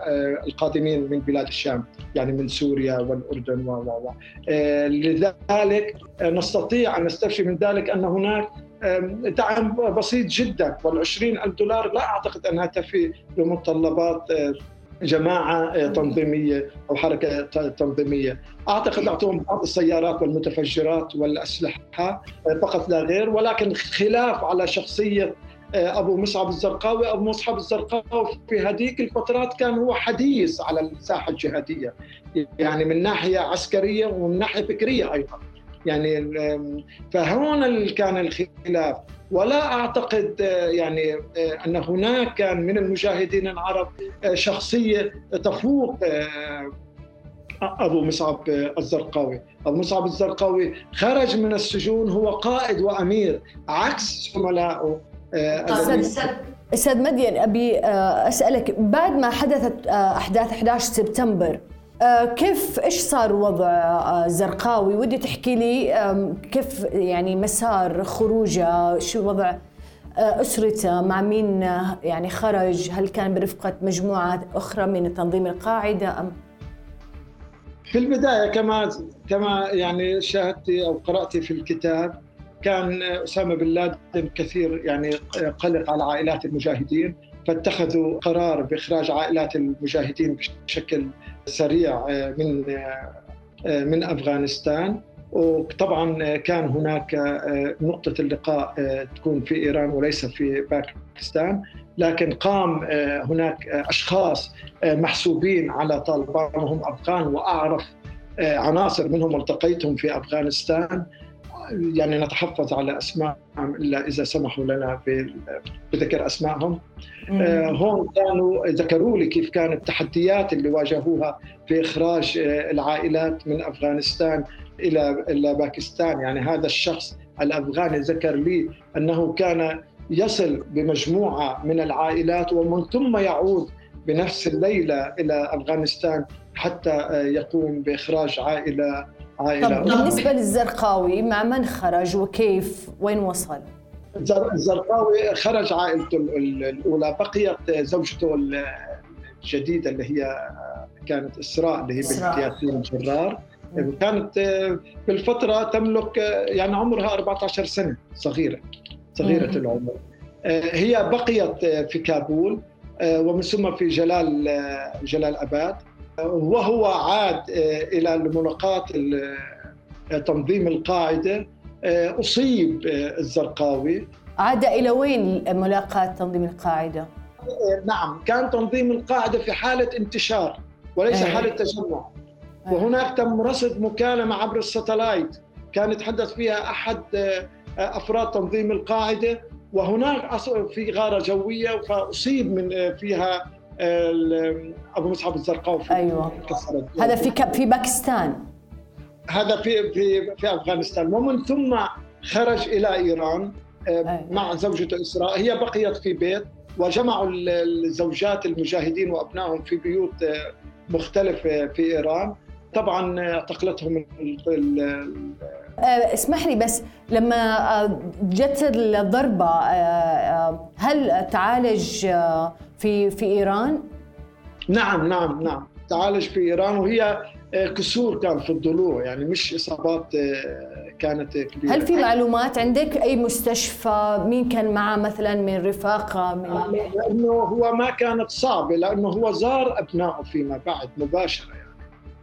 آه، القادمين من بلاد الشام يعني من سوريا والأردن و و آه، لذلك نستطيع أن نستفشي من ذلك أن هناك دعم بسيط جدا وال20 ألف دولار لا أعتقد أنها تفي بمتطلبات جماعة تنظيمية أو حركة تنظيمية. أعتقد أعطوهم بعض السيارات والمتفجرات والأسلحة فقط لا غير ولكن خلاف على شخصية أبو مصعب الزرقاوي أبو مصعب الزرقاوي في هذيك الفترات كان هو حديث على الساحة الجهادية يعني من ناحية عسكرية ومن ناحية فكرية أيضا. يعني فهون كان الخلاف. ولا أعتقد يعني أن هناك كان من المجاهدين العرب شخصية تفوق أبو مصعب الزرقاوي، أبو مصعب الزرقاوي خرج من السجون هو قائد وأمير عكس زملائه. أستاذ مدين أبي أسألك بعد ما حدثت أحداث 11 سبتمبر كيف إيش صار وضع الزرقاوي ودي تحكي لي كيف يعني مسار خروجه؟ شو وضع أسرته؟ مع مين يعني خرج؟ هل كان برفقة مجموعة أخرى من تنظيم القاعدة؟ ام في البداية كما كما يعني شاهدتي أو قراتي في الكتاب كان أسامة بن لادن كثير يعني قلق على عائلات المجاهدين فاتخذوا قرار بإخراج عائلات المجاهدين بشكل سريع من من أفغانستان. وطبعا كان هناك نقطة اللقاء تكون في إيران وليس في باكستان. لكن قام هناك أشخاص محسوبين على طالبان وهم أفغان وأعرف عناصر منهم التقيتهم في أفغانستان. يعني نتحفظ على اسمائهم إلا إذا سمحوا لنا بذكر اسمائهم هون كانوا ذكروا لي كيف كانت التحديات اللي واجهوها في إخراج العائلات من أفغانستان إلى إلى باكستان. يعني هذا الشخص الأفغاني ذكر لي أنه كان يصل بمجموعة من العائلات ومن ثم يعود بنفس الليلة إلى أفغانستان حتى يقوم بإخراج عائلة طب بالنسبة للزرقاوي مع من خرج وكيف؟ وين وصل؟ الزرقاوي خرج عائلته الأولى بقيت زوجته الجديدة اللي هي كانت إسراء اللي هي بنت ياسين جرار كانت بالفترة تملك يعني عمرها 14 سنة صغيرة صغيرة مم. العمر. هي بقيت في كابول ومن ثم في جلال جلال أباد. وهو عاد إلى ملاقاه تنظيم القاعدة أصيب الزرقاوي. عاد إلى وين ملاقاة تنظيم القاعدة؟ نعم كان تنظيم القاعدة في حالة انتشار وليس حالة تجمع. وهناك تم رصد مكالمة عبر الستلايت كان يتحدث فيها أحد أفراد تنظيم القاعدة. وهناك في غارة جوية فأصيب من فيها أبو مصعب الزرقاوي أيوه. هذا في في باكستان. هذا في في في أفغانستان. ومن ثم خرج إلى إيران أيوة. مع زوجته إسراء. هي بقيت في بيت وجمعوا الزوجات المجاهدين وأبنائهم في بيوت مختلفة في إيران. طبعا أعتقلتهم اسمح لي بس لما جت الضربة هل تعالج في في إيران؟ نعم نعم نعم. تعالج في إيران وهي كسور كان في الضلوع يعني مش إصابات كانت كبيرة. هل في معلومات عندك؟ أي مستشفى؟ مين كان معه مثلا من رفاقة من لأنه هو ما كانت صعبة لأنه هو زار أبنائه فيما بعد مباشرة يعني.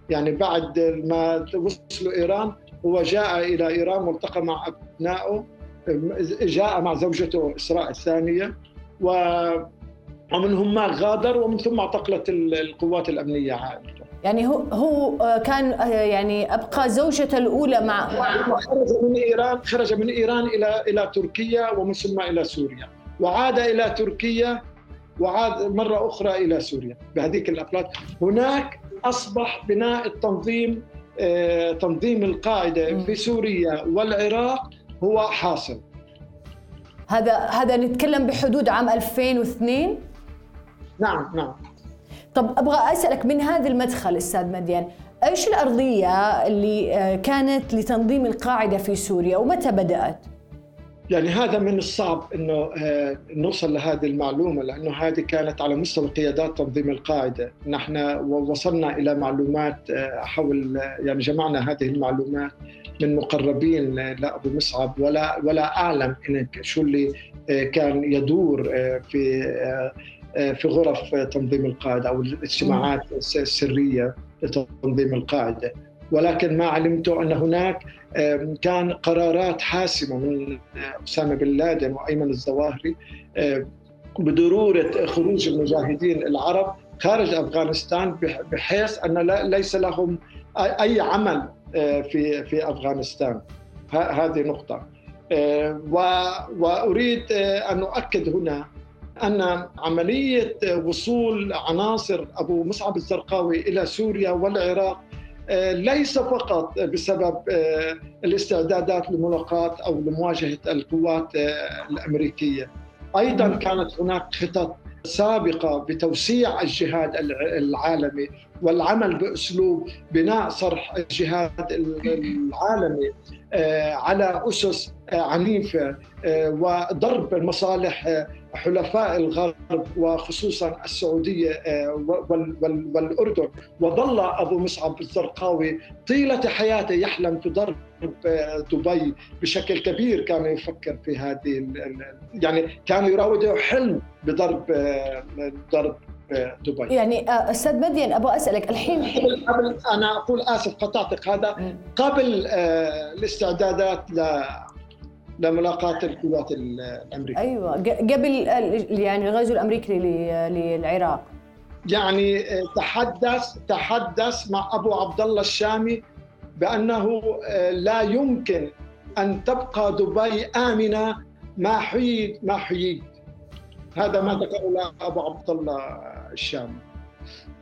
يعني بعد ما وصلوا إيران هو جاء إلى إيران والتقى مع أبنائه جاء مع زوجته إسراء الثانية و ومنهم ما غادر ومن ثم اعتقلت القوات الأمنية عائلته يعني هو هو كان يعني أبقى زوجته الأولى مع خرج من إيران خرج من إيران إلى إلى تركيا ومن ثم إلى سوريا. وعاد إلى تركيا وعاد مرة أخرى إلى سوريا بهذيك الافلات هناك أصبح بناء التنظيم تنظيم القاعدة في سوريا والعراق هو حاصل. هذا هذا نتكلم بحدود عام 2002 نعم نعم. طب أبغى أسألك من هذا المدخل أستاذ مديان إيش الأرضية اللي كانت لتنظيم القاعدة في سوريا ومتى بدأت؟ يعني هذا من الصعب إنه نوصل لهذه المعلومة لأنه هذه كانت على مستوى قيادات تنظيم القاعدة، نحن وصلنا إلى معلومات حول يعني جمعنا هذه المعلومات من مقربين لابو مصعب ولا ولا أعلم شو اللي كان يدور في في غرف تنظيم القاعدة أو الاجتماعات السرية لتنظيم القاعدة. ولكن ما علمته أن هناك كان قرارات حاسمة من أسامة بن لادن وأيمن الظواهري بضرورة خروج المجاهدين العرب خارج أفغانستان بحيث أن ليس لهم اي عمل في في أفغانستان. هذه نقطة. وأريد أن أؤكد هنا أن عملية وصول عناصر أبو مصعب الزرقاوي إلى سوريا والعراق ليس فقط بسبب الاستعدادات لملاقاة أو لمواجهة القوات الأمريكية. أيضا كانت هناك خطط سابقة بتوسيع الجهاد العالمي والعمل بأسلوب بناء صرح الجهاد العالمي على أسس عنيفة وضرب مصالح حلفاء الغرب وخصوصا السعودية والأردن. وظل أبو مصعب الزرقاوي طيلة حياته يحلم في ضرب دبي بشكل كبير كان يفكر في هذه يعني كان يراوده حلم بضرب ضرب دبي. يعني أستاذ مدين أبغى أسألك الحين قبل, قبل أنا أقول آسف قطعتك. هذا قبل الاستعدادات ل لملاقاة القوات الأمريكية. أيوة. قبل يعني الغزو الأمريكي للعراق. يعني تحدث تحدث مع أبو عبد الله الشامي بأنه لا يمكن أن تبقى دبي آمنة ما حييت ما حييت هذا ما ذكره أبو عبد الله الشامي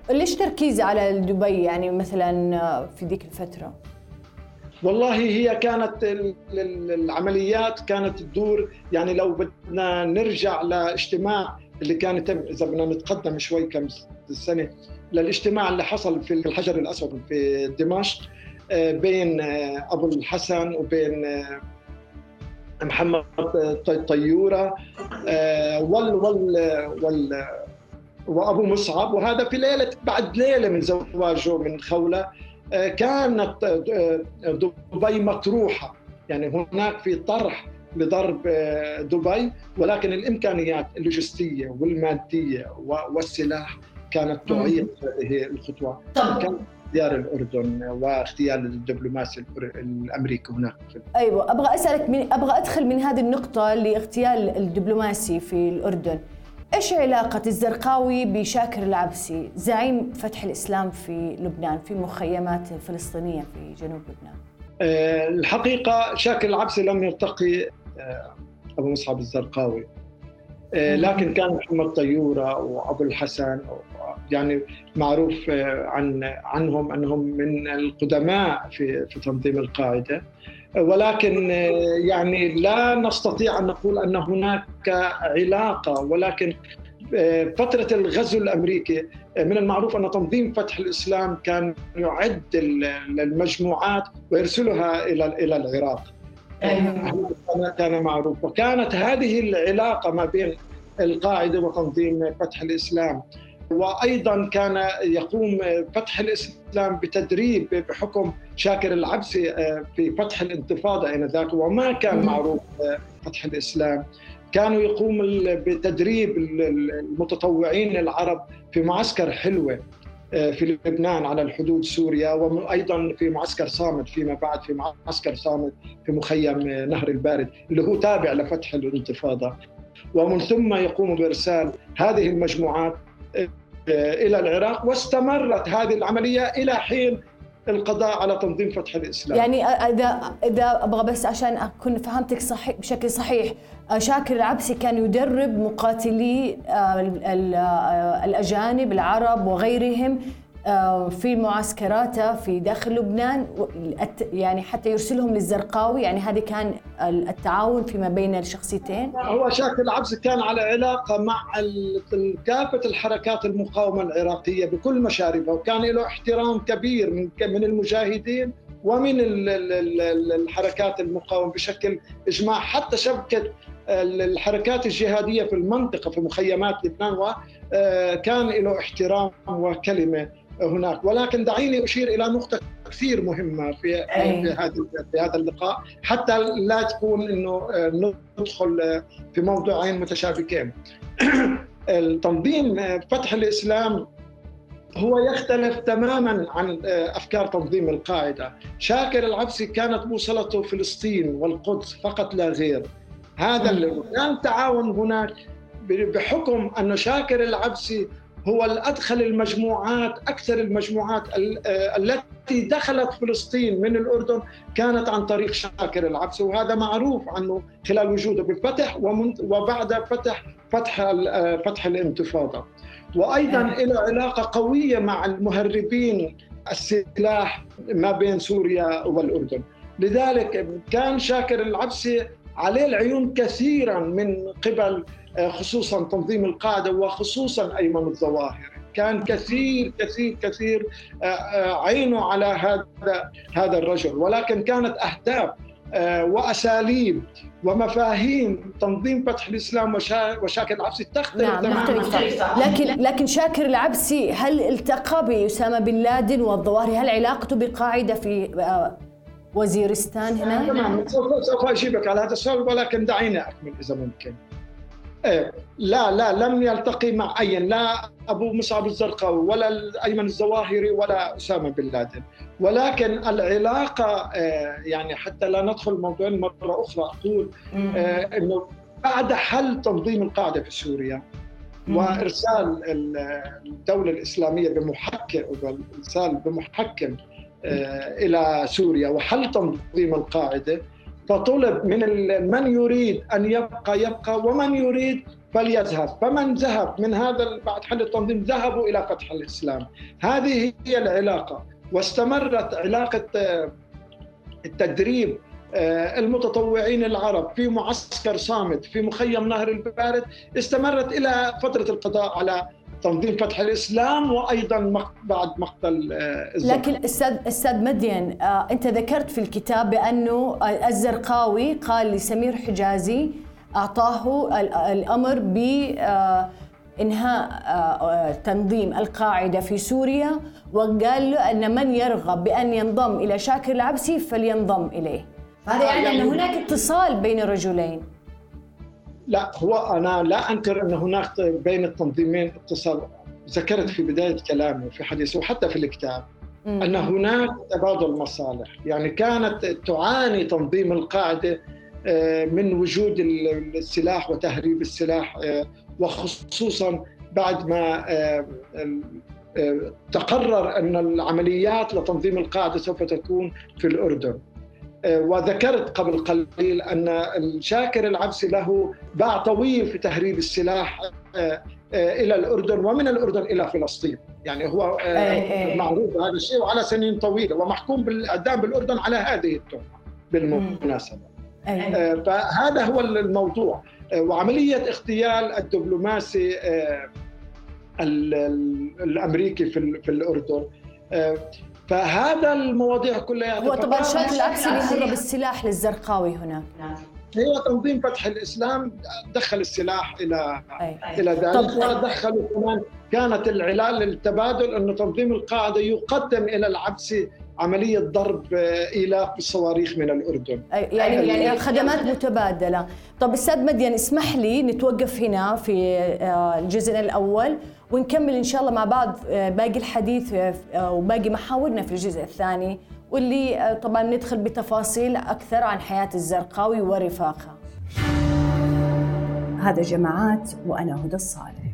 ليش تركيز على دبي يعني مثلا في ذيك الفترة؟ والله هي كانت العمليات كانت تدور يعني لو بدنا نرجع لاجتماع اللي كان يتم إذا بدنا نتقدم شوي كم سنة للاجتماع اللي حصل في الحجر الأسود في دمشق بين أبو الحسن وبين محمد طيورة وال وال وال وابو مصعب وهذا في ليلة بعد ليلة من زواجه من خولة كانت دبي مطروحة. يعني هناك في طرح لضرب دبي ولكن الإمكانيات اللوجستية والمادية والسلاح كانت تعيق هذه الخطوة. كان اختيار الأردن واغتيال الدبلوماسي الأمريكي هناك أيوه. أبغى أسألك من أبغى أدخل من هذه النقطة لاغتيال الدبلوماسي في الأردن. إيش علاقة الزرقاوي بشاكر العبسي؟ زعيم فتح الإسلام في لبنان في مخيمات فلسطينية في جنوب لبنان؟ الحقيقة شاكر العبسي لم يلتقي أبو مصعب الزرقاوي. لكن كان محمد طيورة وأبو الحسن يعني معروف عن عنهم أنهم من القدماء في في تنظيم القاعدة. ولكن يعني لا نستطيع أن نقول أن هناك علاقة ولكن فترة الغزو الأمريكي من المعروف أن تنظيم فتح الإسلام كان يعد المجموعات ويرسلها إلى إلى العراق. كان معروف. وكانت هذه العلاقة ما بين القاعدة وتنظيم فتح الإسلام. وأيضا كان يقوم فتح الإسلام بتدريب بحكم شاكر العبسي في فتح الانتفاضة آنذاك وما كان معروف فتح الإسلام. كانوا يقوم بتدريب المتطوعين العرب في معسكر حلوة في لبنان على الحدود سوريا وأيضا في معسكر صامت فيما بعد في معسكر صامت في مخيم نهر البارد اللي هو تابع لفتح الانتفاضة. ومن ثم يقوم بإرسال هذه المجموعات إلى العراق واستمرت هذه العملية إلى حين القضاء على تنظيم فتح الإسلام. يعني إذا إذا أبغى بس عشان أكون فهمتك صحيح بشكل صحيح شاكر العبسي كان يدرب مقاتلي الأجانب العرب وغيرهم في معسكراته في داخل لبنان يعني حتى يرسلهم للزرقاوي يعني هذه كان التعاون فيما بين الشخصيتين. هو شاكر العبسي كان على علاقة مع كافة الحركات المقاومة العراقية بكل مشاربها وكان له احترام كبير من من المجاهدين ومن الحركات المقاومة بشكل إجماع. حتى شبكة الحركات الجهادية في المنطقة في مخيمات لبنان وكان له احترام وكلمة هناك. ولكن دعيني أشير إلى نقطة كثير مهمة في في هذا في هذا اللقاء حتى لا تكون إنه ندخل في موضوعين متشابكين. التنظيم فتح الإسلام هو يختلف تماما عن أفكار تنظيم القاعدة، شاكر العبسي كانت بوصلته فلسطين والقدس فقط لا غير. هذا كان تعاون هناك بحكم أن شاكر العبسي هو الأدخل المجموعات أكثر المجموعات التي دخلت فلسطين من الأردن كانت عن طريق شاكر العبسي وهذا معروف عنه خلال وجوده بالفتح وبعد فتح فتح فتح الانتفاضة. وأيضا له علاقة قوية مع المهربين السلاح ما بين سوريا والأردن. لذلك كان شاكر العبسي عليه العيون كثيرا من قبل آه، خصوصا تنظيم القاعدة وخصوصا أيمن الظواهر. كان كثير كثير كثير آه، آه، عينه على هذا هذا الرجل. ولكن كانت أهداف وأساليب ومفاهيم تنظيم فتح الإسلام وشاكر العبسي تختلف نعم تماما. لكن لكن شاكر العبسي هل التقى بأسامة بن لادن والظواهري هل علاقته بقاعدة في وزيرستان هنا؟ تمام سوف أجيبك على هذا السؤال ولكن دعيني أكمل إذا ممكن. إيه لا لا لم يلتقي مع أي لا أبو مصعب الزرقاوي ولا ايمن الظواهري ولا أسامة بن لادن. ولكن العلاقة آه، يعني حتى لا ندخل موضوع مرة أخرى أقول آه، إنه بعد حل تنظيم القاعدة في سوريا وإرسال الدولة الإسلامية بمحكم ارسال بمحكم إلى سوريا وحل تنظيم القاعدة. فطلب من من يريد أن يبقى يبقى ومن يريد فليذهب. فمن ذهب من هذا بعد حل التنظيم ذهبوا إلى فتح الإسلام. هذه هي العلاقة. واستمرت علاقة آه، التدريب آه، المتطوعين العرب في معسكر صامت في مخيم نهر البارد. استمرت إلى فترة القضاء على تنظيم فتح الإسلام وأيضا بعد مقتل آه، الزرقاوي لكن أستاذ أستاذ مدين آه، أنت ذكرت في الكتاب بأنه الزرقاوي قال لسمير حجازي أعطاه الأمر ب آه، إنهاء تنظيم القاعدة في سوريا وقال له أن من يرغب بأن ينضم إلى شاكر العبسي فلينضم إليه. هذا يعني ان يعني هناك اتصال بين الرجلين لا هو أنا لا أنكر أن هناك بين التنظيمين اتصال. ذكرت في بداية كلامي في حديثي وحتى في الكتاب أن هناك تبادل مصالح يعني كانت تعاني تنظيم القاعدة آه، من وجود السلاح وتهريب السلاح آه، وخصوصا بعد ما آه، تقرر أن العمليات لتنظيم القاعدة سوف تكون في الأردن. آه، وذكرت قبل قليل أن الشاكر العبسي له باع طويل في تهريب السلاح آه، آه، إلى الأردن ومن اردن إلى فلسطين، يعني هو معروف هذا الشيء وعلى سنين طويلة ومحكوم بالاعدام بالأردن على هذه التهمة بالمناسبة. فهذا هو الموضوع. وعملية اغتيال الدبلوماسي الأمريكي في الأردن. فهذا المواضيع كلها هو طبعا شكل العكس اللي هرب السلاح للزرقاوي هنا. هو تنظيم فتح الإسلام دخل السلاح إلى أي. إلى ذلك. ودخلوا كمان كانت العلال للتبادل انه تنظيم القاعدة يقدم إلى العبسي عملية ضرب إيلاف بالصواريخ من الأردن. يعني يعني خدمات متبادلة. طب أستاذ مدين اسمح لي نتوقف هنا في آه، الجزء الأول ونكمل إن شاء الله مع بعض آه، باقي الحديث آه، وباقي محاورنا في الجزء الثاني واللي طبعا ندخل بتفاصيل أكثر عن حياة الزرقاوي ورفاقها هذا جماعات وأنا هدى الصالح.